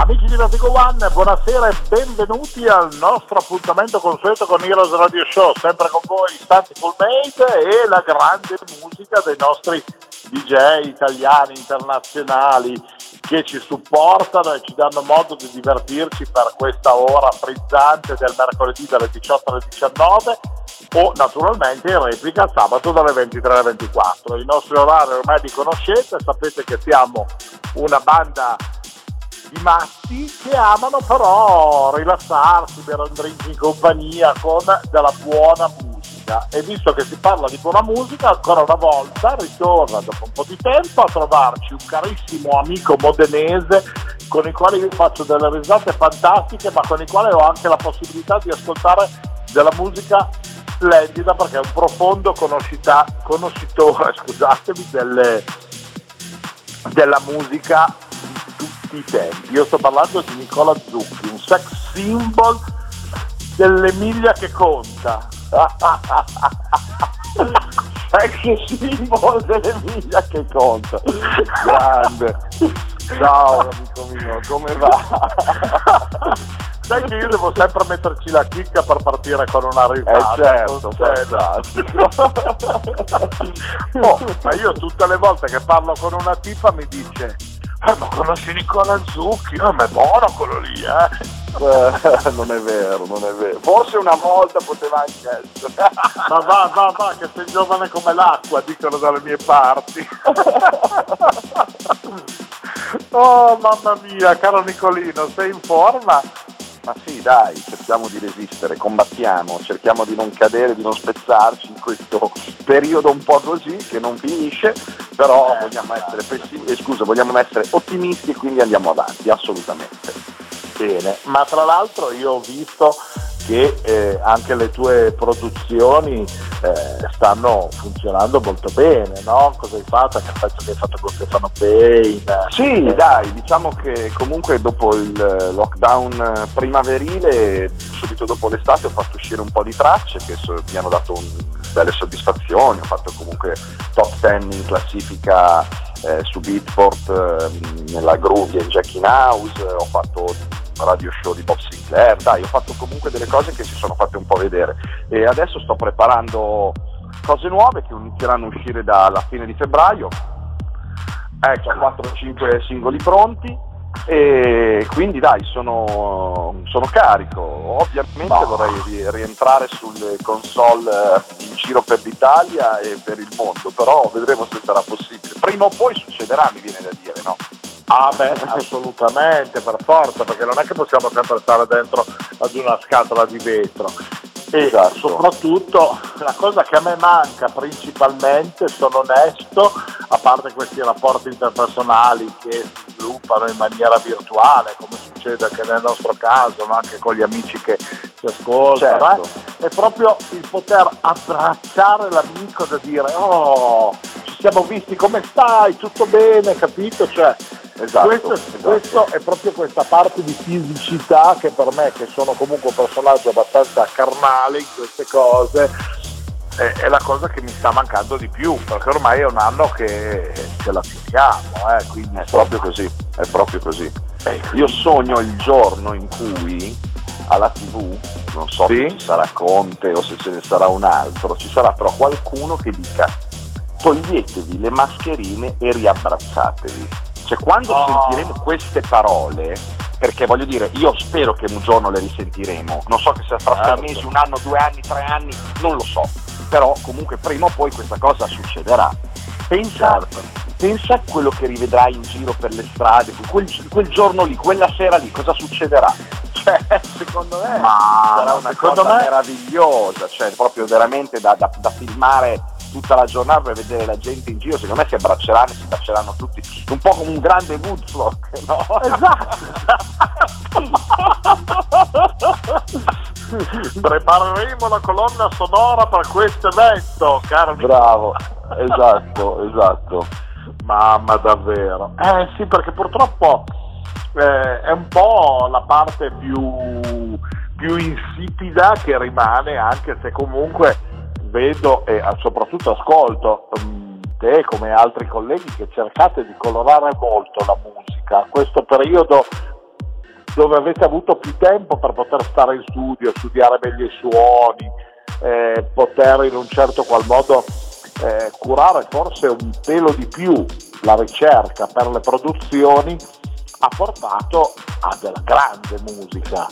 Amici di Vertigo One, buonasera e benvenuti al nostro appuntamento consueto con Heroes Radio Show, sempre con voi Stanti Full Mate e la grande musica dei nostri DJ italiani, internazionali che ci supportano e ci danno modo di divertirci per questa ora frizzante del mercoledì dalle 18 alle 19 o naturalmente in replica sabato dalle 23 alle 24. I nostri orari ormai li conoscete, sapete che siamo una banda di matti che amano però rilassarsi, bere un drink in compagnia con della buona musica. E visto che si parla di buona musica, ancora una volta ritorna dopo un po' di tempo a trovarci un carissimo amico modenese con il quale io faccio delle risate fantastiche, ma con il quale ho anche la possibilità di ascoltare della musica splendida perché è un profondo conoscitore scusatemi, delle, della musica tutti i tempi. Io sto parlando di Nicola Zucchi, un sex symbol dell'Emilia che conta. sex symbol dell'Emilia che conta. Grande. Ciao amico mio, come va? Sai che io devo sempre metterci la chicca per partire con una risata. Eh certo, fantastico. oh, ma io tutte le volte che parlo con una tipa mi dice eh, ma conosci Nicola Zucchi? Eh, ma è buono quello lì, eh? Eh, non è vero, non è vero. Forse una volta poteva anche essere. ma va, va, va, che sei giovane come l'acqua, dicono dalle mie parti. oh, mamma mia, caro Nicolino, sei in forma? Ma sì, dai, cerchiamo di resistere, combattiamo, cerchiamo di non cadere, di non spezzarci in questo periodo un po' così che non finisce, però Eh, vogliamo essere, pessi- eh, scusa, vogliamo essere ottimisti e quindi andiamo avanti, assolutamente. Bene, ma tra l'altro io ho visto che eh, anche le tue produzioni eh, stanno funzionando molto bene, no? Cosa hai fatto? Anche il pezzo che hai fatto con Stefano Payne. Sì, Eh, dai, diciamo che comunque dopo il eh, lockdown eh, primaverile, subito dopo l'estate ho fatto uscire un po' di tracce che so- mi hanno dato un- delle soddisfazioni, ho fatto comunque top 10 in classifica eh, su Beatport, eh, nella Groovy e Jackie House, eh, ho fatto radio show di Bob Sinclair, dai, ho fatto comunque delle cose che si sono fatte un po' vedere e adesso sto preparando cose nuove che inizieranno a uscire dalla fine di febbraio Ecco, 4-5 singoli pronti e quindi dai sono, sono carico. Ovviamente Bah. vorrei ri- rientrare sulle console eh, in giro per l'Italia e per il mondo, però vedremo se sarà possibile. Prima o poi succederà, mi viene da dire, no? Ah beh, assolutamente, per forza, perché non è che possiamo sempre stare dentro ad una scatola di vetro. E Esatto. soprattutto la cosa che a me manca principalmente, sono onesto, a parte questi rapporti interpersonali che si sviluppano in maniera virtuale, come succede anche nel nostro caso, ma anche con gli amici che ci ascoltano, Certo. eh, è proprio il poter abbracciare l'amico da dire oh, ci siamo visti, come stai? Tutto bene, capito? Cioè, Esatto, questo, esatto. questo è proprio questa parte di fisicità che per me, che sono comunque un personaggio abbastanza carnale in queste cose, è, è la cosa che mi sta mancando di più, perché ormai è un anno che ce la teniamo, eh, quindi È proprio così, è proprio così. Io sogno il giorno in cui alla tv, non so Sì? se ci sarà Conte o se ce ne sarà un altro, ci sarà però qualcuno che dica toglietevi le mascherine e riabbracciatevi. Cioè quando Oh. sentiremo queste parole, perché voglio dire, io spero che un giorno le risentiremo, non so che sia fra Certo. sei mesi, un anno, due anni, tre anni, non lo so, però comunque prima o poi questa cosa succederà. Pensa, Certo. pensa a quello che rivedrai in giro per le strade, quel, quel giorno lì, quella sera lì, cosa succederà? Cioè, secondo me Ma sarà una cosa me- meravigliosa, cioè proprio veramente da, da- da filmare tutta la giornata e vedere la gente in giro, secondo me si abbracceranno, si baceranno tutti, un po' come un grande Woodstock, no? Esatto. Prepareremo la colonna sonora per questo evento, caro. Bravo, esatto, esatto. Mamma davvero. Eh sì, perché purtroppo eh, è un po' la parte più, più insipida che rimane, anche se comunque vedo e soprattutto ascolto um, te come altri colleghi che cercate di colorare molto la musica. Questo periodo dove avete avuto più tempo per poter stare in studio, studiare meglio i suoni, eh, poter in un certo qual modo eh, curare forse un pelo di più la ricerca per le produzioni ha portato a della grande musica.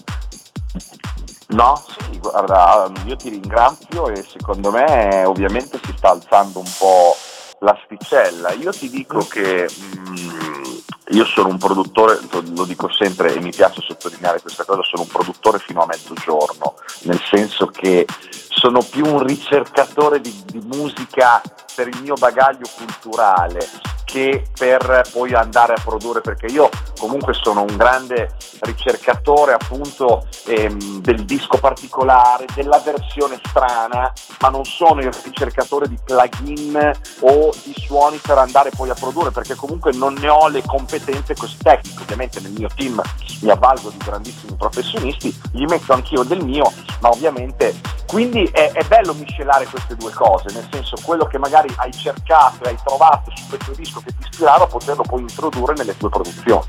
No, sì, guarda, io ti ringrazio e secondo me ovviamente si sta alzando un po' l'asticella. Io ti dico che mh, mm, io sono un produttore, lo dico sempre e mi piace sottolineare questa cosa, sono un produttore fino a mezzogiorno, nel senso che sono più un ricercatore di, di musica per il mio bagaglio culturale che per poi andare a produrre, perché io comunque sono un grande ricercatore appunto ehm, del disco particolare, della versione strana, ma non sono il ricercatore di plugin o di suoni per andare poi a produrre, perché comunque non ne ho le competenze così tecniche. Ovviamente nel mio team mi avvalgo di grandissimi professionisti, gli metto anch'io del mio, ma ovviamente quindi è, è bello miscelare queste due cose, nel senso quello che magari hai cercato e hai trovato su questo disco che ti ispirava poterlo poi introdurre nelle tue produzioni.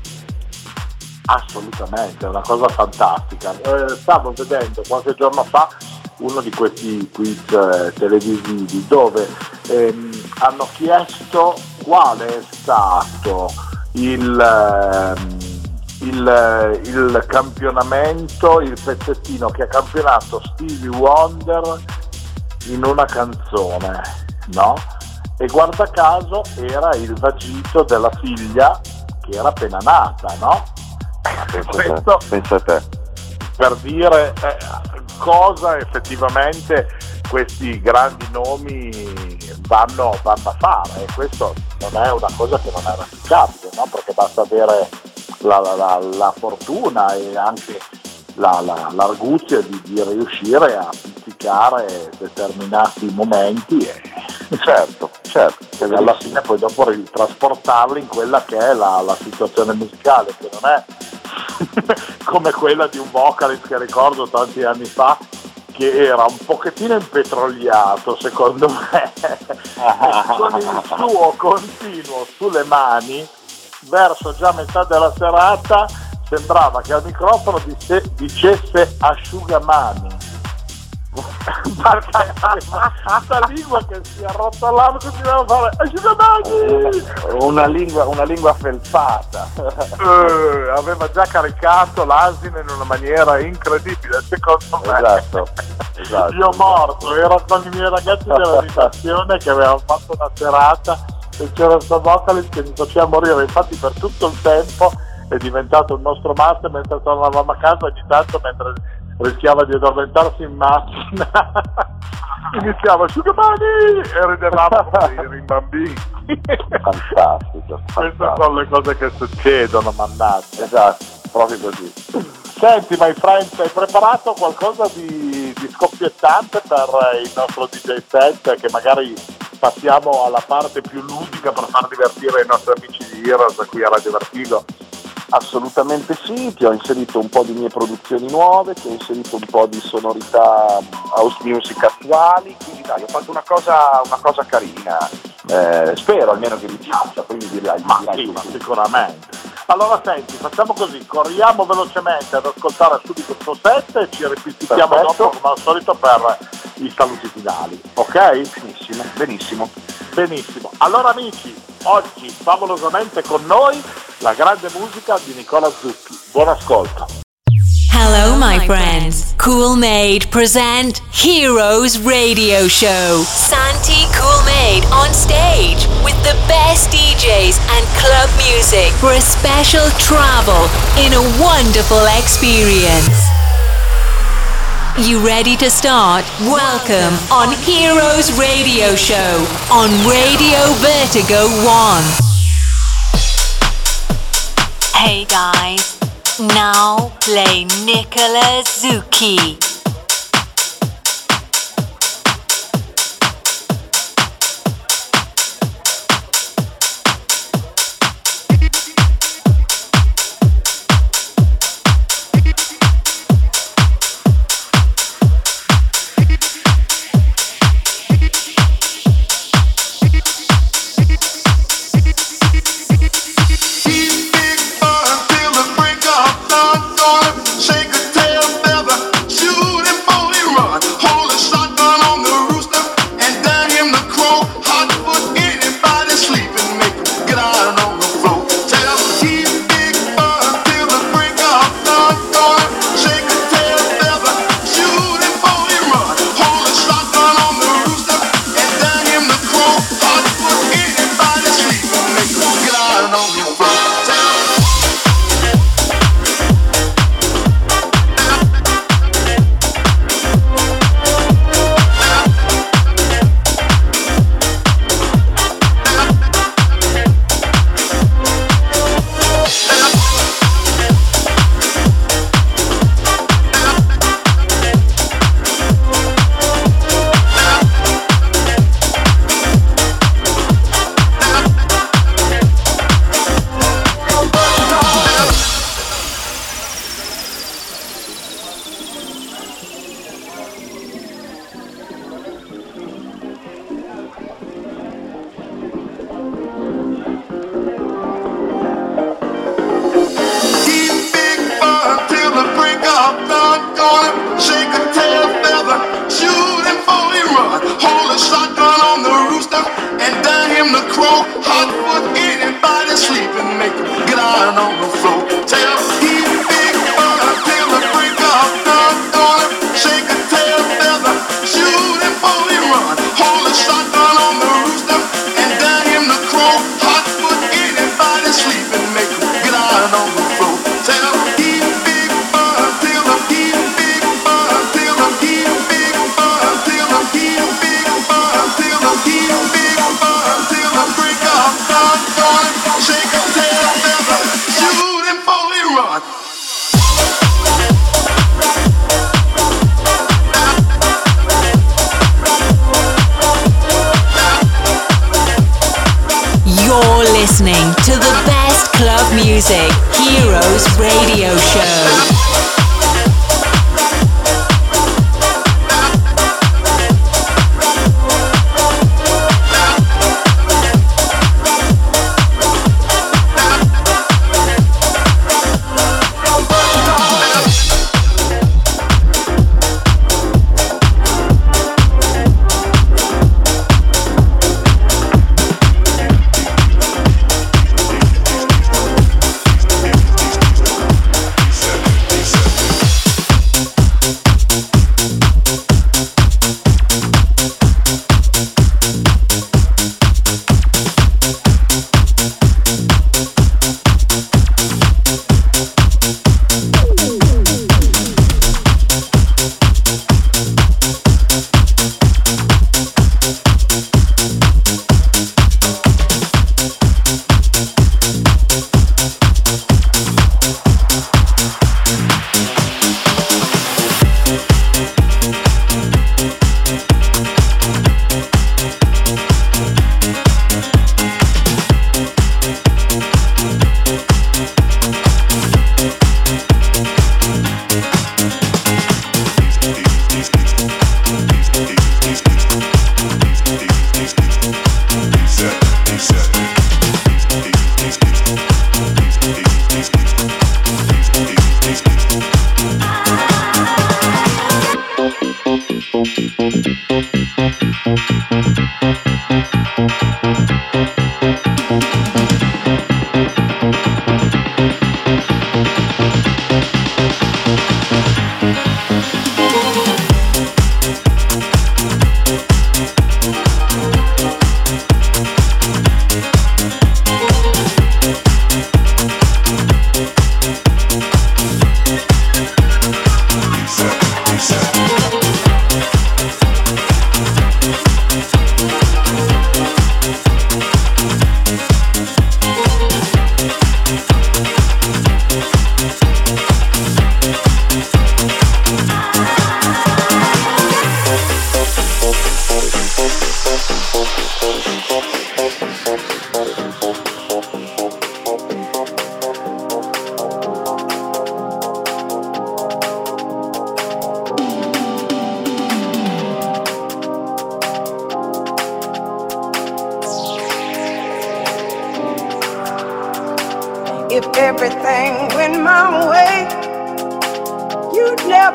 Assolutamente, è una cosa fantastica. Eh, stavo vedendo qualche giorno fa uno di questi quiz eh, televisivi dove ehm, hanno chiesto quale è stato il, ehm, il, il campionamento, il pezzettino che ha campionato Stevie Wonder in una canzone, no? e guarda caso era il vagito della figlia che era appena nata, no? Pensa, Questo, a te. Per dire eh, cosa effettivamente questi grandi nomi vanno, vanno, a fare e questo non è una cosa che non è replicabile, no? perché basta avere la, la, la, la fortuna e anche l'arguzia di, di riuscire a pizzicare determinati momenti e certo, certo. E alla fine poi dopo trasportarli in quella che è la, la situazione musicale, che non è come quella di un vocalist che ricordo tanti anni fa che era un pochettino impetrogliato secondo me. Con il suo continuo sulle mani verso già metà della serata sembrava che al microfono dicesse asciugamani questa lingua che si arrotolava continuava a fare. Asciugamani una lingua, una lingua felpata uh, aveva già caricato l'asino in una maniera incredibile secondo me. Esatto, esatto. Io morto ero con i miei ragazzi dell'abitazione che avevamo fatto una serata e c'era questo vocalist che mi faceva morire. Infatti per tutto il tempo è diventato il nostro master mentre tornavamo a casa ogni tanto mentre rischiava di addormentarsi in macchina. Iniziava asciugamani e ridevamo come i bambini. Fantastico, fantastico. queste sono le cose che succedono mannaggia. Esatto proprio così. Senti my friend hai preparato qualcosa di, di scoppiettante per il nostro DJ set che magari passiamo alla parte più ludica per far divertire i nostri amici di Heroes qui a Radio Vertigo Assolutamente sì, ti ho inserito un po' di mie produzioni nuove, ti ho inserito un po' di sonorità house music attuali, quindi dai, ho fatto una cosa, una cosa carina. Eh, spero almeno che vi piaccia, poi mi dirai. Ma sì, ma sicuramente. Allora senti, facciamo così, corriamo velocemente ad ascoltare subito tuo set e ci ripetiamo dopo come al solito per i saluti finali, ok? Benissimo, benissimo. Benissimo. Allora amici, oggi favolosamente con noi la grande musica di Nicola Zucchi. Buon ascolto. Hello, my friends. Cool Made present Heroes Radio Show. Santi Cool Made on stage with the best DJs and club music for a special travel in a wonderful experience. You ready to start? Welcome on Heroes Radio Show on Radio Vertigo 1. Hey guys, now play Nicola Zucchi.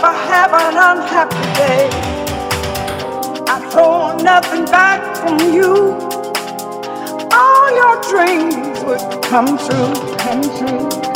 I have an unhappy day, I throw nothing back from you. All your dreams would come true, come true.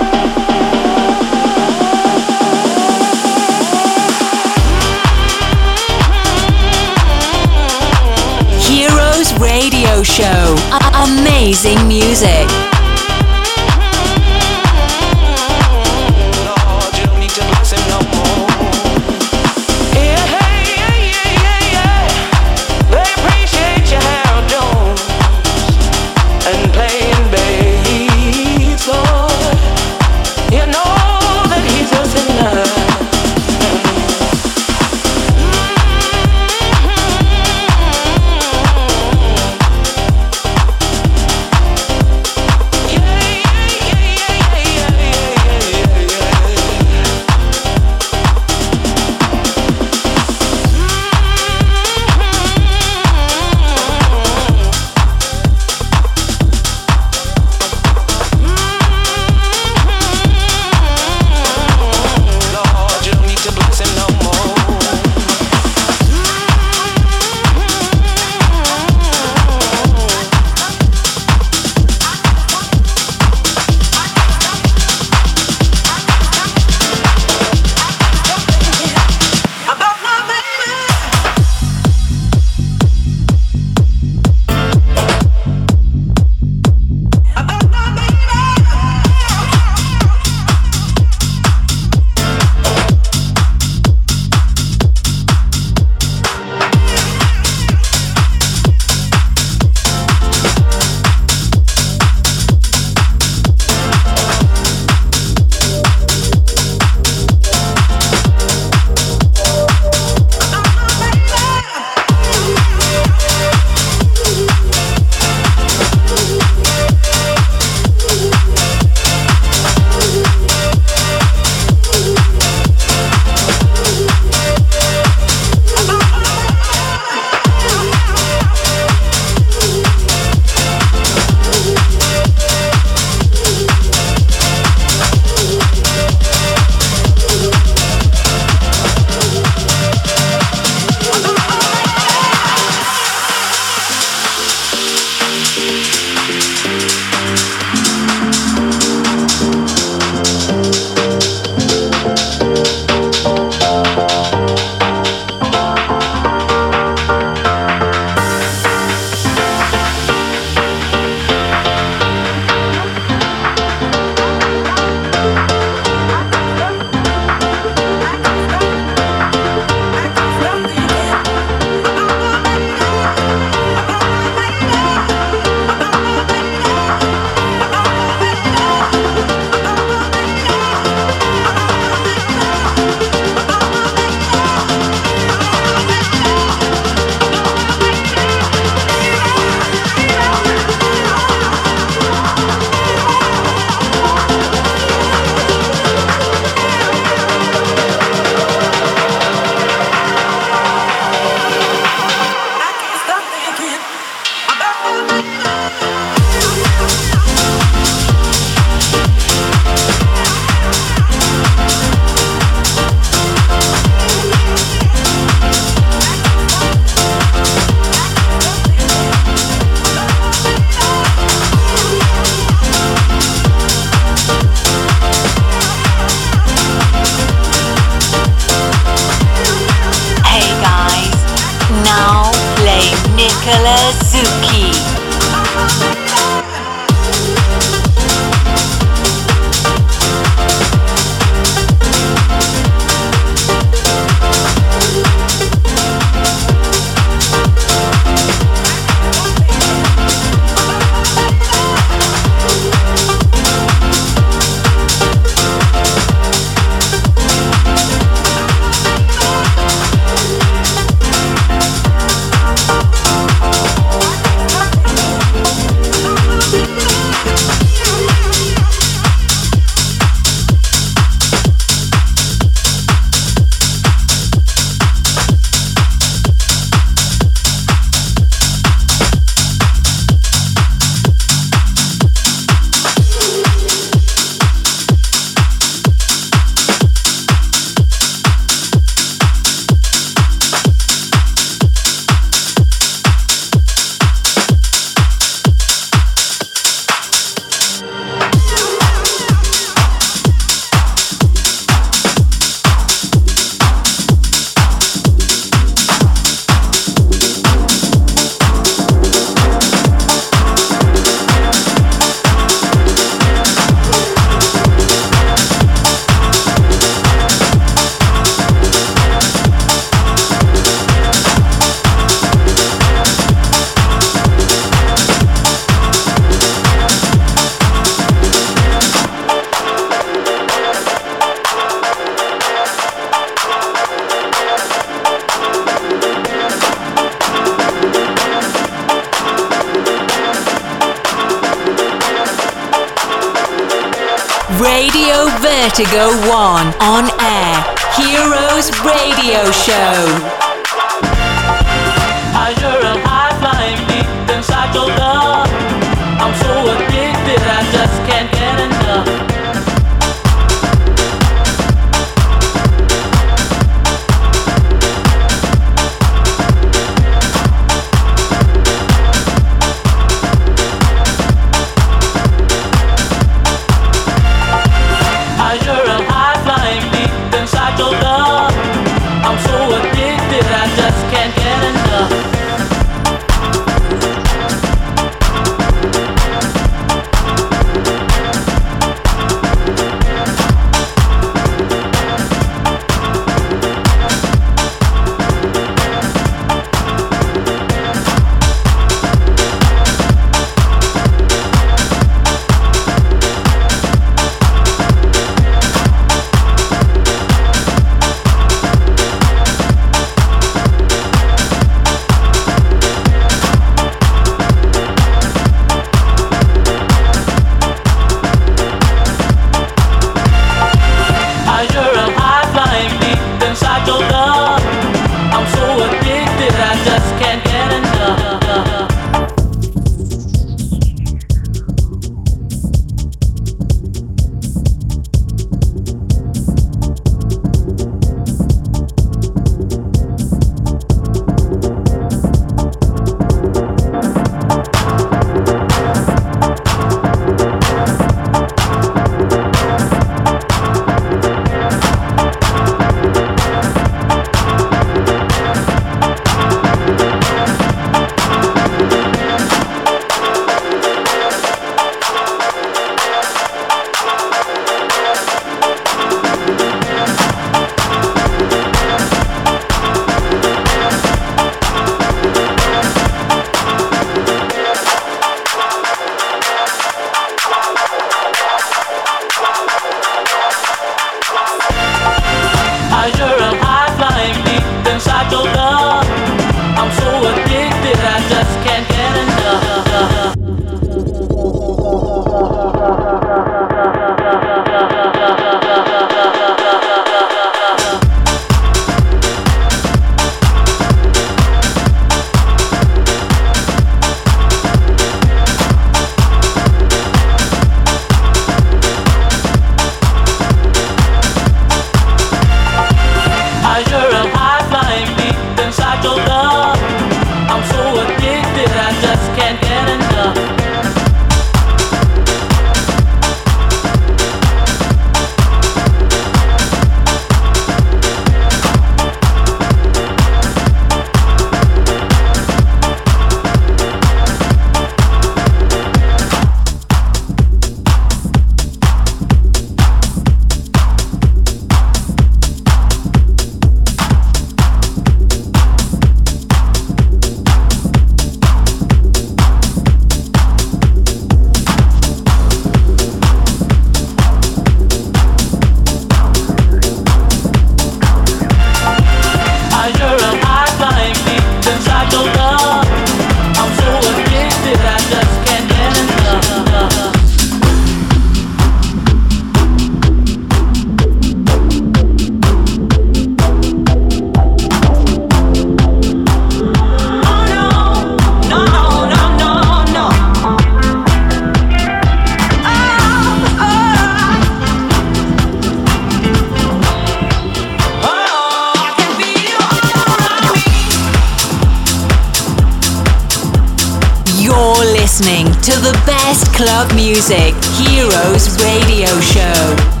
Heroes Radio Show.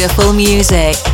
Wonderful music.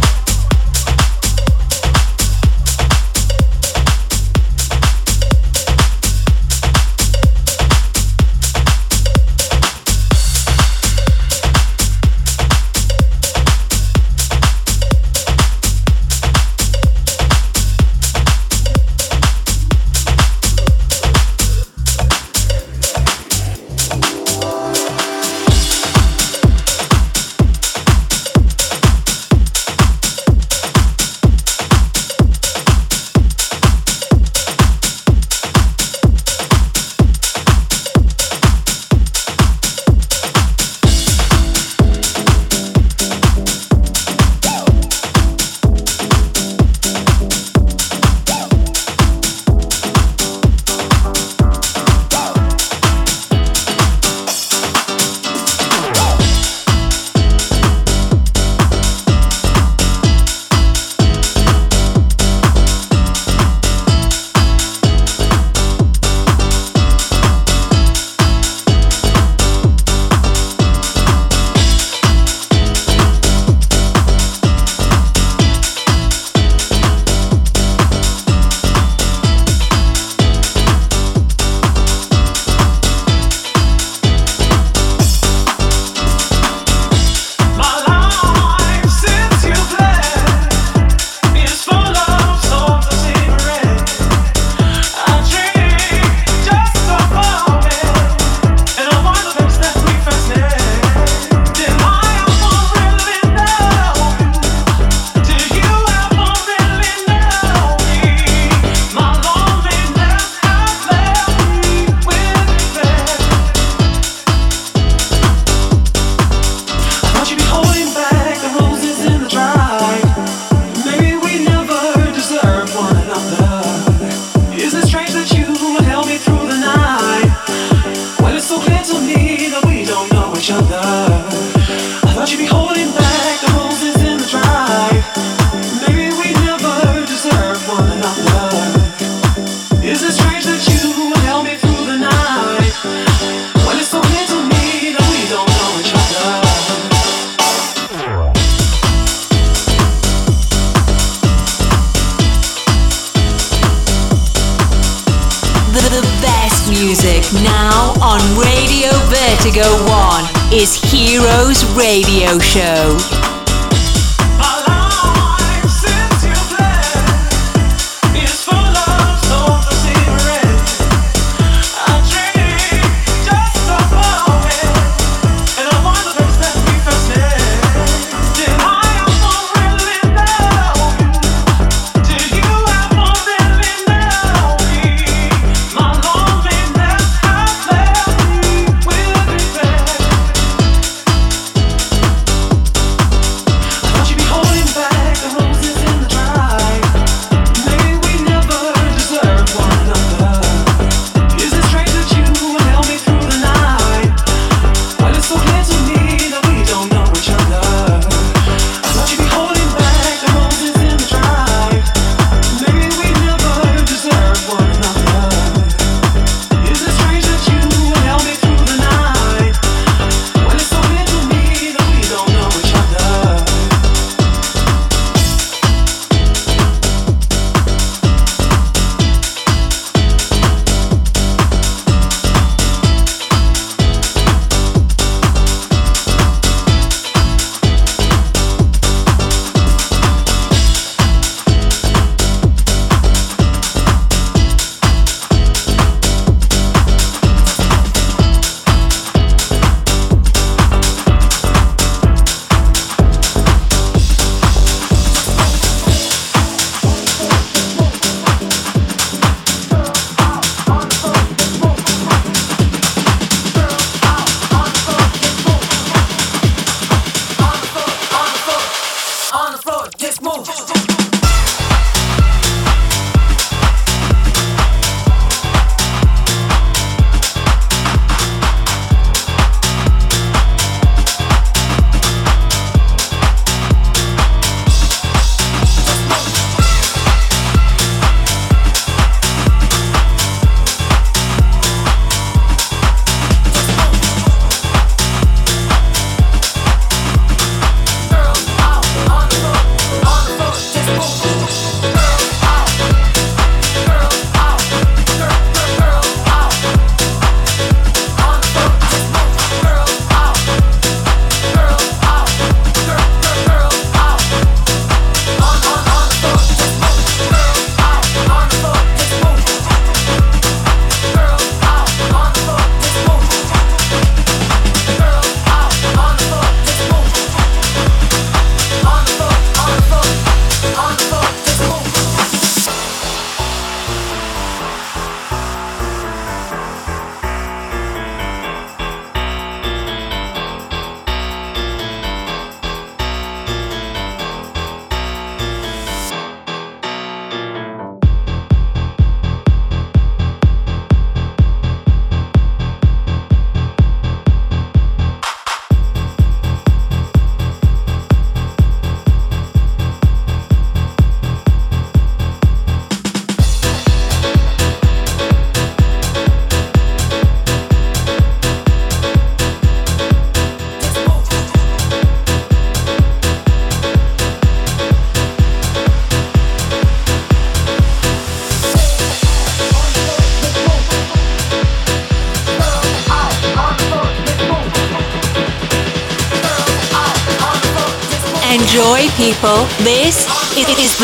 Show.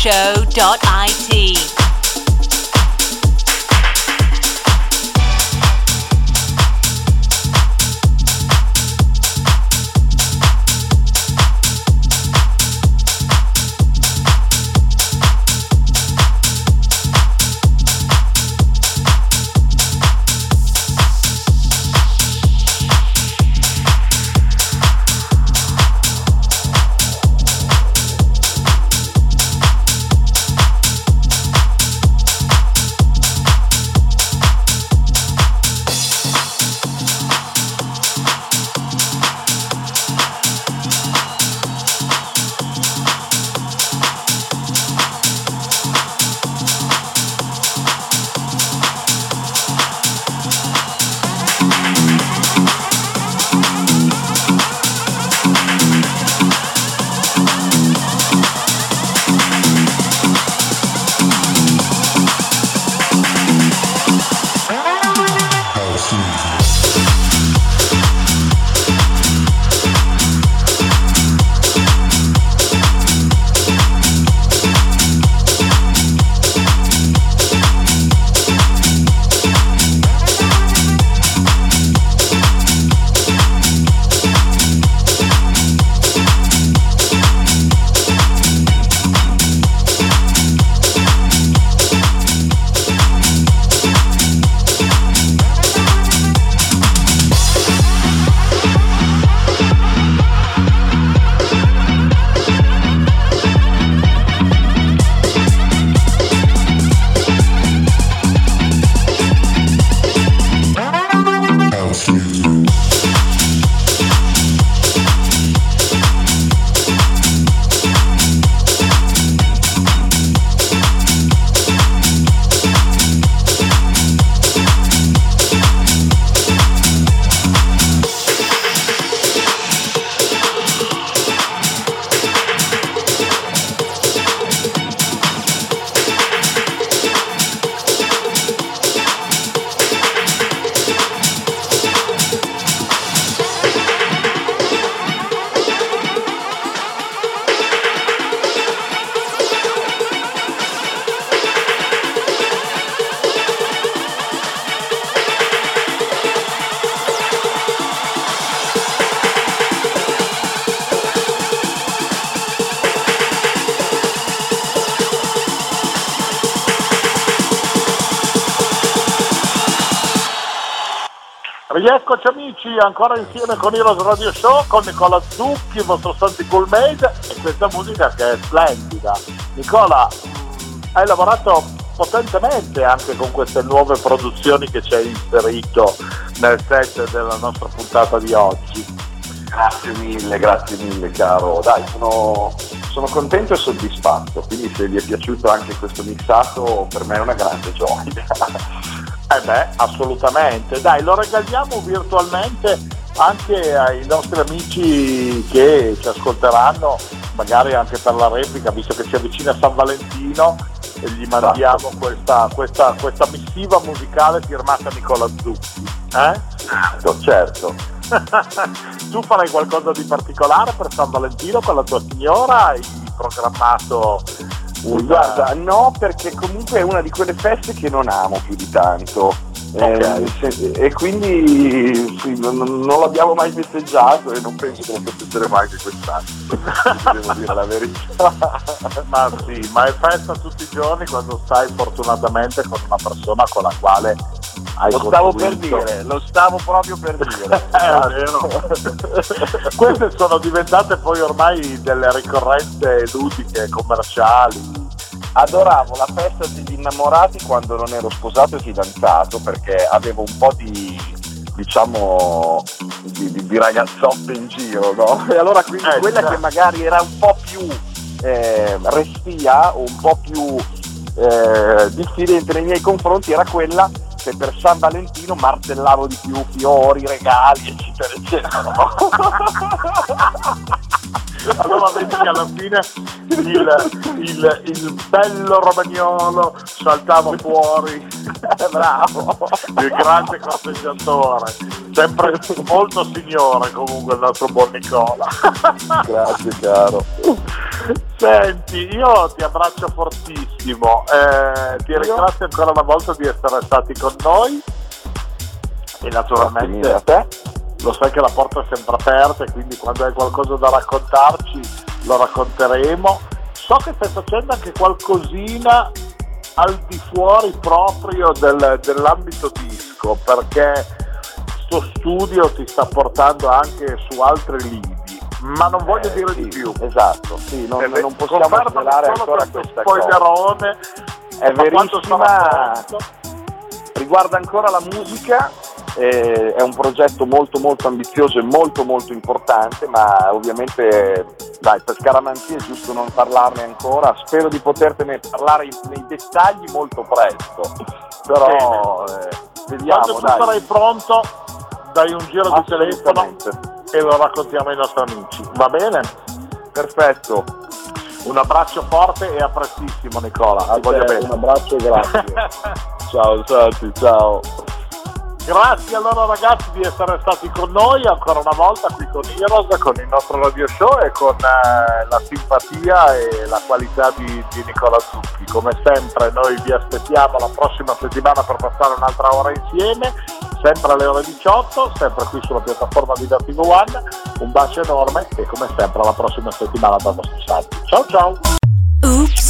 show.com. ancora insieme con Heroes Radio Show, con Nicola Zucchi, il vostro Santi Cool Made e questa musica che è splendida. Nicola, mh, hai lavorato potentemente anche con queste nuove produzioni che ci hai inserito nel set della nostra puntata di oggi. Grazie mille, grazie mille caro. Dai, sono, sono contento e soddisfatto, quindi se vi è piaciuto anche questo mixato per me è una grande gioia. Eh beh, assolutamente. Dai, lo regaliamo virtualmente anche ai nostri amici che ci ascolteranno, magari anche per la replica, visto che si avvicina San Valentino, e gli mandiamo questa, questa, questa missiva musicale firmata Nicola Zucchi. Eh? Certo, certo. tu farai qualcosa di particolare per San Valentino con la tua signora? Hai programmato. Guarda, no, perché comunque è una di quelle feste che non amo più di tanto. Okay. Eh, e quindi sì, non, non, l'abbiamo mai festeggiato e non penso che lo festeggeremo anche quest'anno, devo dire la verità. ma sì, ma è festa tutti i giorni quando stai fortunatamente con una persona con la quale hai Lo stavo per dire, lo stavo proprio per dire. vero. Queste sono diventate poi ormai delle ricorrenze ludiche, commerciali adoravo la festa degli innamorati quando non ero sposato e fidanzato perché avevo un po' di diciamo di, di, di ragazzotte in giro no? e allora quindi eh, quella che magari era un po' più eh, restia o un po' più eh, diffidente nei miei confronti era quella che per San Valentino martellavo di più fiori, regali eccetera eccetera no? allora vedi che alla fine il, il, il bello romagnolo saltava fuori. Bravo. Il grande corteggiatore, sempre molto signore comunque il nostro buon Nicola. Grazie caro. Senti, io ti abbraccio fortissimo, eh, ti ringrazio ancora una volta di essere stati con noi e naturalmente a te. Lo sai che la porta è sempre aperta e quindi quando hai qualcosa da raccontarci lo racconteremo. So che stai facendo anche qualcosina al di fuori proprio del- dell'ambito disco perché sto studio ti sta portando anche su altri lidi, ma non voglio Eh, dire sì, di più. Esatto, sì, non, Eh, non possiamo svelare solo ancora questo questa cosa. spoilerone, È verissima. sarà pronto? Riguarda ancora la musica, eh, è un progetto molto molto ambizioso e molto molto importante, ma ovviamente dai, per scaramanzia è giusto non parlarne ancora, spero di potertene parlare in- nei dettagli molto presto, però eh, vediamo Quando tu dai. sarai pronto, dai un giro di telefono e lo raccontiamo ai nostri amici. Va bene? Perfetto. Un abbraccio forte e a prestissimo Nicola. Ti voglio bene. Un abbraccio e grazie. ciao Santi, ciao. Grazie allora ragazzi di essere stati con noi ancora una volta qui con Heroes, con il nostro radio show e con eh, la simpatia e la qualità di, di Nicola Zucchi. Come sempre noi vi aspettiamo la prossima settimana per passare un'altra ora insieme, sempre alle ore 18, sempre qui sulla piattaforma di Vertigo One. Un bacio enorme e come sempre alla prossima settimana dal vostro Santi. Ciao ciao! Oops,